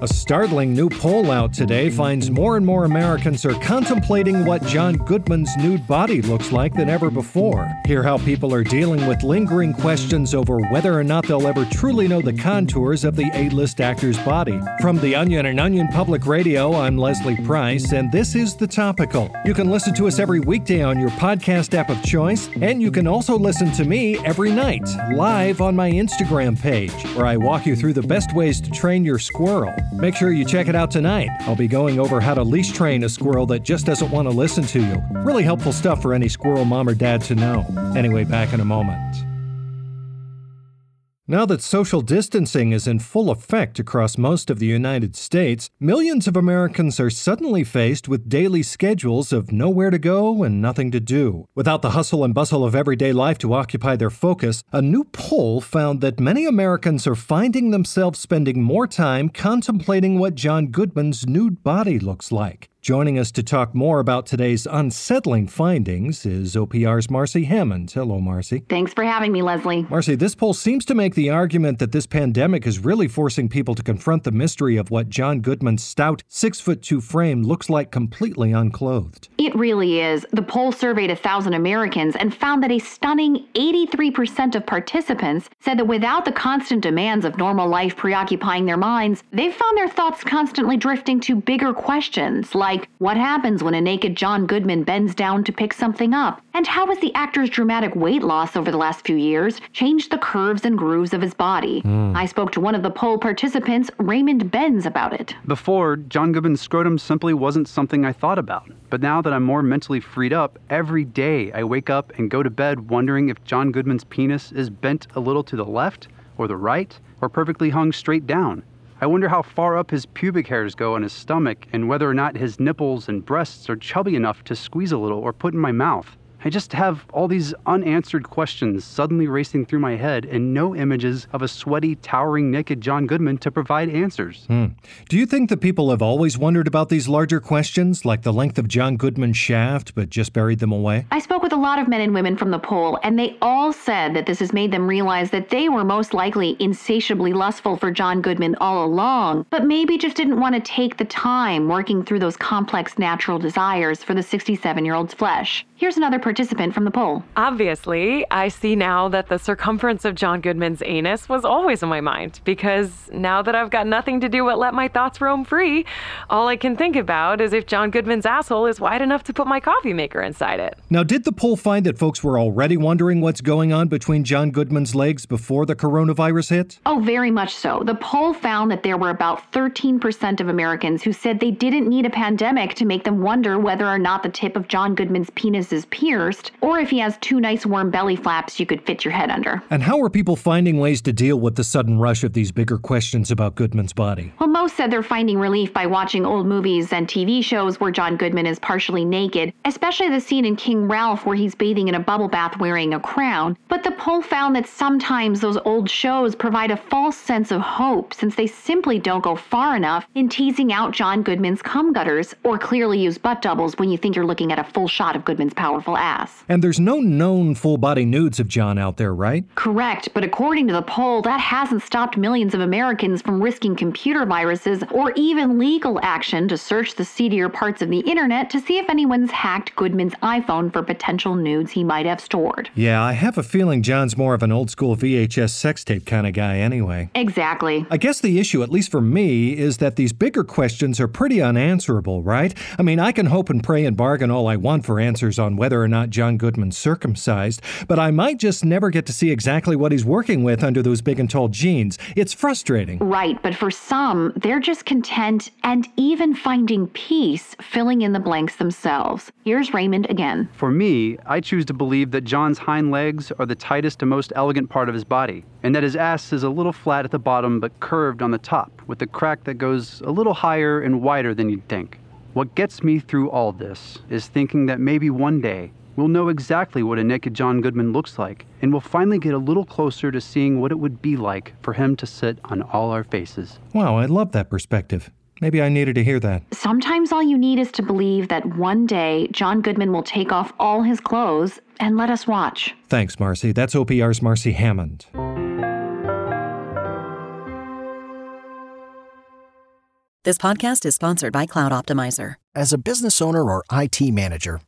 A startling new poll out today finds more and more Americans are contemplating what John Goodman's nude body looks like than ever before. Hear how people are dealing with lingering questions over whether or not they'll ever truly know the contours of the A list actor's body. From The Onion and Onion Public Radio, I'm Leslie Price, and this is The Topical. You can listen to us every weekday on your podcast app of choice, and you can also listen to me every night, live on my Instagram page, where I walk you through the best ways to train your squirrel. Make sure you check it out tonight. I'll be going over how to leash train a squirrel that just doesn't want to listen to you. Really helpful stuff for any squirrel mom or dad to know. Anyway, back in a moment. Now that social distancing is in full effect across most of the United States, millions of Americans are suddenly faced with daily schedules of nowhere to go and nothing to do. Without the hustle and bustle of everyday life to occupy their focus, a new poll found that many Americans are finding themselves spending more time contemplating what John Goodman's nude body looks like. Joining us to talk more about today's unsettling findings is OPR's Marcy Hammond. Hello, Marcy. Thanks for having me, Leslie. Marcy, this poll seems to make the argument that this pandemic is really forcing people to confront the mystery of what John Goodman's stout, six foot two frame looks like completely unclothed. It really is. The poll surveyed a thousand Americans and found that a stunning 83% of participants said that without the constant demands of normal life preoccupying their minds, they've found their thoughts constantly drifting to bigger questions like like what happens when a naked John Goodman bends down to pick something up? And how has the actor's dramatic weight loss over the last few years changed the curves and grooves of his body? Mm. I spoke to one of the poll participants, Raymond Benz, about it. Before, John Goodman's scrotum simply wasn't something I thought about. But now that I'm more mentally freed up, every day I wake up and go to bed wondering if John Goodman's penis is bent a little to the left or the right or perfectly hung straight down. I wonder how far up his pubic hairs go on his stomach and whether or not his nipples and breasts are chubby enough to squeeze a little or put in my mouth. I just have all these unanswered questions suddenly racing through my head and no images of a sweaty, towering, naked John Goodman to provide answers. Hmm. Do you think that people have always wondered about these larger questions, like the length of John Goodman's shaft, but just buried them away? I spoke with a lot of men and women from the poll, and they all said that this has made them realize that they were most likely insatiably lustful for John Goodman all along, but maybe just didn't want to take the time working through those complex natural desires for the 67 year old's flesh. Here's another participant from the poll. Obviously, I see now that the circumference of John Goodman's anus was always in my mind because now that I've got nothing to do but let my thoughts roam free, all I can think about is if John Goodman's asshole is wide enough to put my coffee maker inside it. Now, did the poll find that folks were already wondering what's going on between John Goodman's legs before the coronavirus hit? Oh, very much so. The poll found that there were about 13% of Americans who said they didn't need a pandemic to make them wonder whether or not the tip of John Goodman's penis is pierced, or if he has two nice warm belly flaps you could fit your head under. And how are people finding ways to deal with the sudden rush of these bigger questions about Goodman's body? Well, most said they're finding relief by watching old movies and TV shows where John Goodman is partially naked, especially the scene in King Ralph where he's bathing in a bubble bath wearing a crown. But the poll found that sometimes those old shows provide a false sense of hope since they simply don't go far enough in teasing out John Goodman's cum gutters or clearly use butt doubles when you think you're looking at a full shot of Goodman's powerful ass. And there's no known full body nudes of John out there, right? Correct, but according to the poll, that hasn't stopped millions of Americans from risking computer viruses or even legal action to search the seedier parts of the internet to see if anyone's hacked Goodman's iPhone for potential nudes he might have stored. Yeah, I have a feeling John's more of an old school VHS sex tape kind of guy anyway. Exactly. I guess the issue, at least for me, is that these bigger questions are pretty unanswerable, right? I mean, I can hope and pray and bargain all I want for answers on whether or not John Goodman circumcised, but I might just never get to see exactly what he's working with under those big and tall jeans. It's frustrating. Right, but for some, they're just content and even finding peace filling in the blanks themselves. Here's Raymond again. For me, I choose to believe that John's hind legs are the tightest and most elegant part of his body, and that his ass is a little flat at the bottom but curved on the top, with a crack that goes a little higher and wider than you'd think. What gets me through all this is thinking that maybe one day we'll know exactly what a naked John Goodman looks like, and we'll finally get a little closer to seeing what it would be like for him to sit on all our faces. Wow, I love that perspective. Maybe I needed to hear that. Sometimes all you need is to believe that one day John Goodman will take off all his clothes and let us watch. Thanks, Marcy. That's OPR's Marcy Hammond. This podcast is sponsored by Cloud Optimizer. As a business owner or IT manager,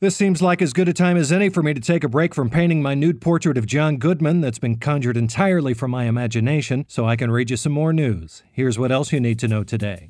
This seems like as good a time as any for me to take a break from painting my nude portrait of John Goodman that's been conjured entirely from my imagination so I can read you some more news. Here's what else you need to know today.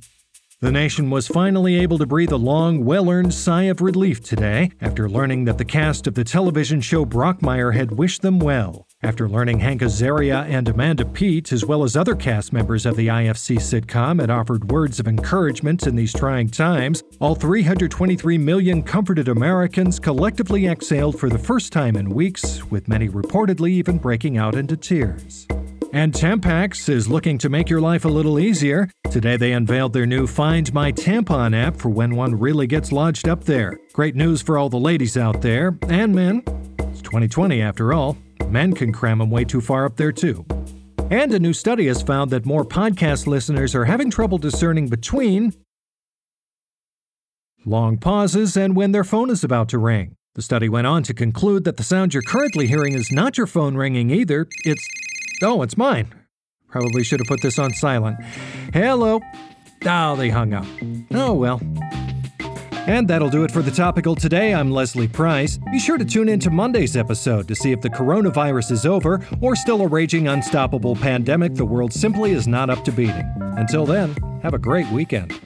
The nation was finally able to breathe a long, well earned sigh of relief today after learning that the cast of the television show Brockmire had wished them well. After learning Hank Azaria and Amanda Peet, as well as other cast members of the IFC sitcom, had offered words of encouragement in these trying times, all 323 million comforted Americans collectively exhaled for the first time in weeks, with many reportedly even breaking out into tears. And Tampax is looking to make your life a little easier. Today they unveiled their new Find My Tampon app for when one really gets lodged up there. Great news for all the ladies out there, and men. It's 2020 after all. Men can cram them way too far up there too. And a new study has found that more podcast listeners are having trouble discerning between long pauses and when their phone is about to ring. The study went on to conclude that the sound you're currently hearing is not your phone ringing either, it's Oh, it's mine. Probably should have put this on silent. Hello. Oh, they hung up. Oh, well. And that'll do it for the topical today. I'm Leslie Price. Be sure to tune in to Monday's episode to see if the coronavirus is over or still a raging, unstoppable pandemic the world simply is not up to beating. Until then, have a great weekend.